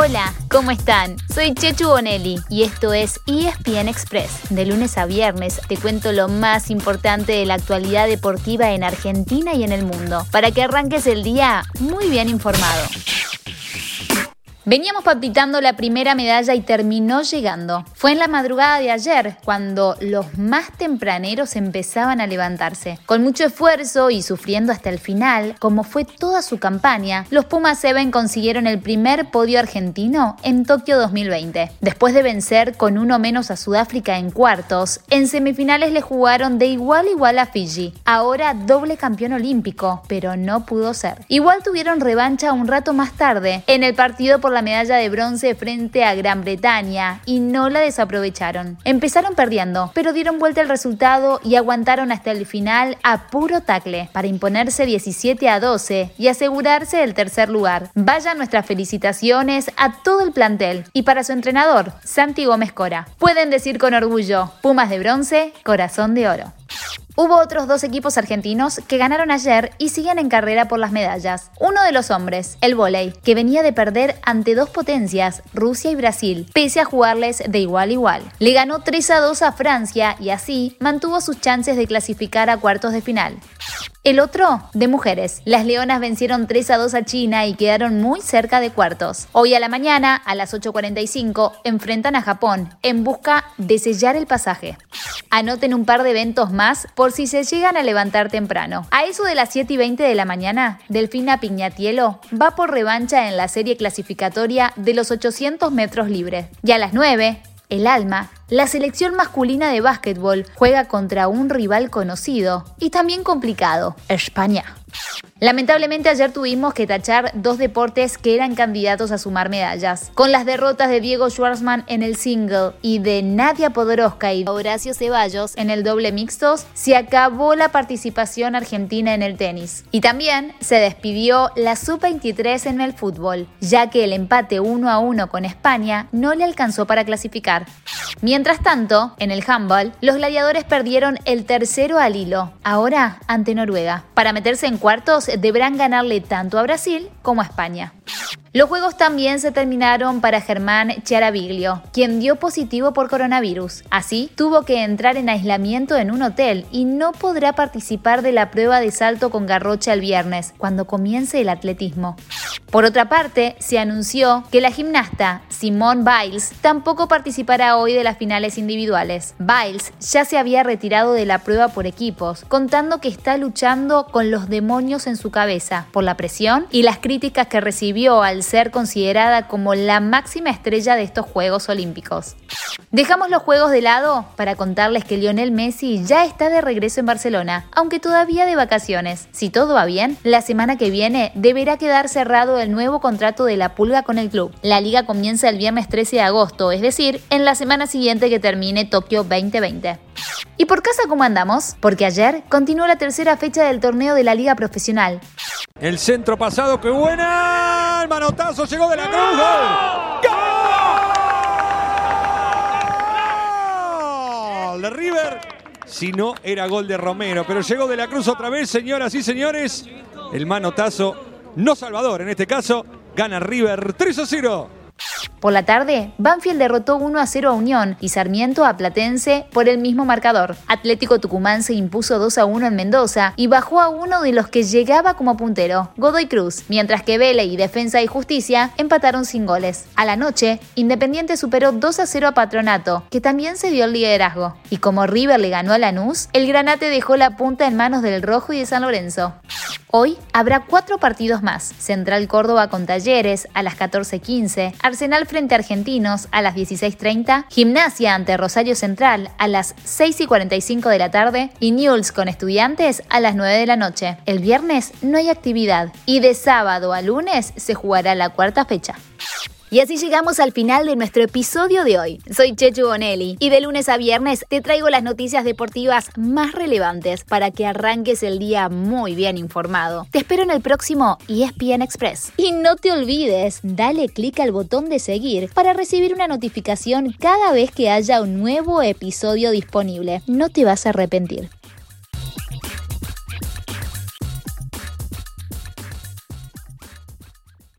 Hola, ¿cómo están? Soy Chechu Bonelli y esto es ESPN Express. De lunes a viernes te cuento lo más importante de la actualidad deportiva en Argentina y en el mundo, para que arranques el día muy bien informado. Veníamos palpitando la primera medalla y terminó llegando. Fue en la madrugada de ayer cuando los más tempraneros empezaban a levantarse. Con mucho esfuerzo y sufriendo hasta el final, como fue toda su campaña, los Pumas 7 consiguieron el primer podio argentino en Tokio 2020. Después de vencer con uno menos a Sudáfrica en cuartos, en semifinales le jugaron de igual a igual a Fiji. Ahora doble campeón olímpico, pero no pudo ser. Igual tuvieron revancha un rato más tarde en el partido por la medalla de bronce frente a Gran Bretaña y no la desaprovecharon. Empezaron perdiendo, pero dieron vuelta el resultado y aguantaron hasta el final a puro tacle para imponerse 17 a 12 y asegurarse el tercer lugar. Vaya nuestras felicitaciones a todo el plantel y para su entrenador, Santi Gómez Cora. Pueden decir con orgullo, Pumas de bronce, corazón de oro. Hubo otros dos equipos argentinos que ganaron ayer y siguen en carrera por las medallas. Uno de los hombres, el volei, que venía de perder ante dos potencias, Rusia y Brasil, pese a jugarles de igual a igual. Le ganó 3 a 2 a Francia y así mantuvo sus chances de clasificar a cuartos de final. El otro, de mujeres. Las Leonas vencieron 3 a 2 a China y quedaron muy cerca de cuartos. Hoy a la mañana, a las 8.45, enfrentan a Japón en busca de sellar el pasaje. Anoten un par de eventos más por si se llegan a levantar temprano. A eso de las 7 y 20 de la mañana, Delfina Piñatielo va por revancha en la serie clasificatoria de los 800 metros libres. Y a las 9, el alma, la selección masculina de básquetbol juega contra un rival conocido y también complicado, España. Lamentablemente ayer tuvimos que tachar dos deportes que eran candidatos a sumar medallas. Con las derrotas de Diego Schwartzman en el single y de Nadia Podoroska y Horacio Ceballos en el doble mixtos, se acabó la participación argentina en el tenis. Y también se despidió la sub-23 en el fútbol, ya que el empate 1 a 1 con España no le alcanzó para clasificar. Tanto, en el handball, los gladiadores perdieron el tercero al hilo, ahora ante Noruega. Para meterse en cuartos deberán ganarle tanto a Brasil como a España. Los juegos también se terminaron para Germán Chiaraviglio, quien dio positivo por coronavirus. Así, tuvo que entrar en aislamiento en un hotel y no podrá participar de la prueba de salto con garrocha el viernes, cuando comience el atletismo. Por otra parte, se anunció que la gimnasta Simone Biles tampoco participará hoy de las finales individuales. Biles ya se había retirado de la prueba por equipos, contando que está luchando con los demonios en su cabeza por la presión y las críticas que recibió al ser considerada como la máxima estrella de estos Juegos Olímpicos. Dejamos los juegos de lado para contarles que Lionel Messi ya está de regreso en Barcelona, aunque todavía de vacaciones. Si todo va bien, la semana que viene deberá quedar cerrado el nuevo contrato de la Pulga con el club. La liga comienza el viernes 13 de agosto, es decir, en la semana siguiente que termine Tokio 2020. ¿Y por casa cómo andamos? Porque ayer continuó la tercera fecha del torneo de la liga profesional. El centro pasado, qué buena. El manotazo llegó de la cruz. ¡Gol! De River. Si no, era gol de Romero. Pero llegó de la cruz otra vez, señoras y señores. El manotazo, no Salvador en este caso, gana River 3 a 0. Por la tarde, Banfield derrotó 1 a 0 a Unión y Sarmiento a Platense por el mismo marcador. Atlético Tucumán se impuso 2 a 1 en Mendoza y bajó a uno de los que llegaba como puntero, Godoy Cruz, mientras que Vélez y Defensa y Justicia empataron sin goles. A la noche, Independiente superó 2 a 0 a Patronato, que también se dio el liderazgo. Y como River le ganó a Lanús, el Granate dejó la punta en manos del Rojo y de San Lorenzo. Hoy habrá cuatro partidos más. Central Córdoba con Talleres a las 14.15, Arsenal frente a Argentinos a las 16.30, Gimnasia ante Rosario Central a las 6.45 de la tarde y Newells con Estudiantes a las 9 de la noche. El viernes no hay actividad y de sábado a lunes se jugará la cuarta fecha. Y así llegamos al final de nuestro episodio de hoy. Soy Chechu Bonelli y de lunes a viernes te traigo las noticias deportivas más relevantes para que arranques el día muy bien informado. Te espero en el próximo ESPN Express. Y no te olvides, dale clic al botón de seguir para recibir una notificación cada vez que haya un nuevo episodio disponible. No te vas a arrepentir.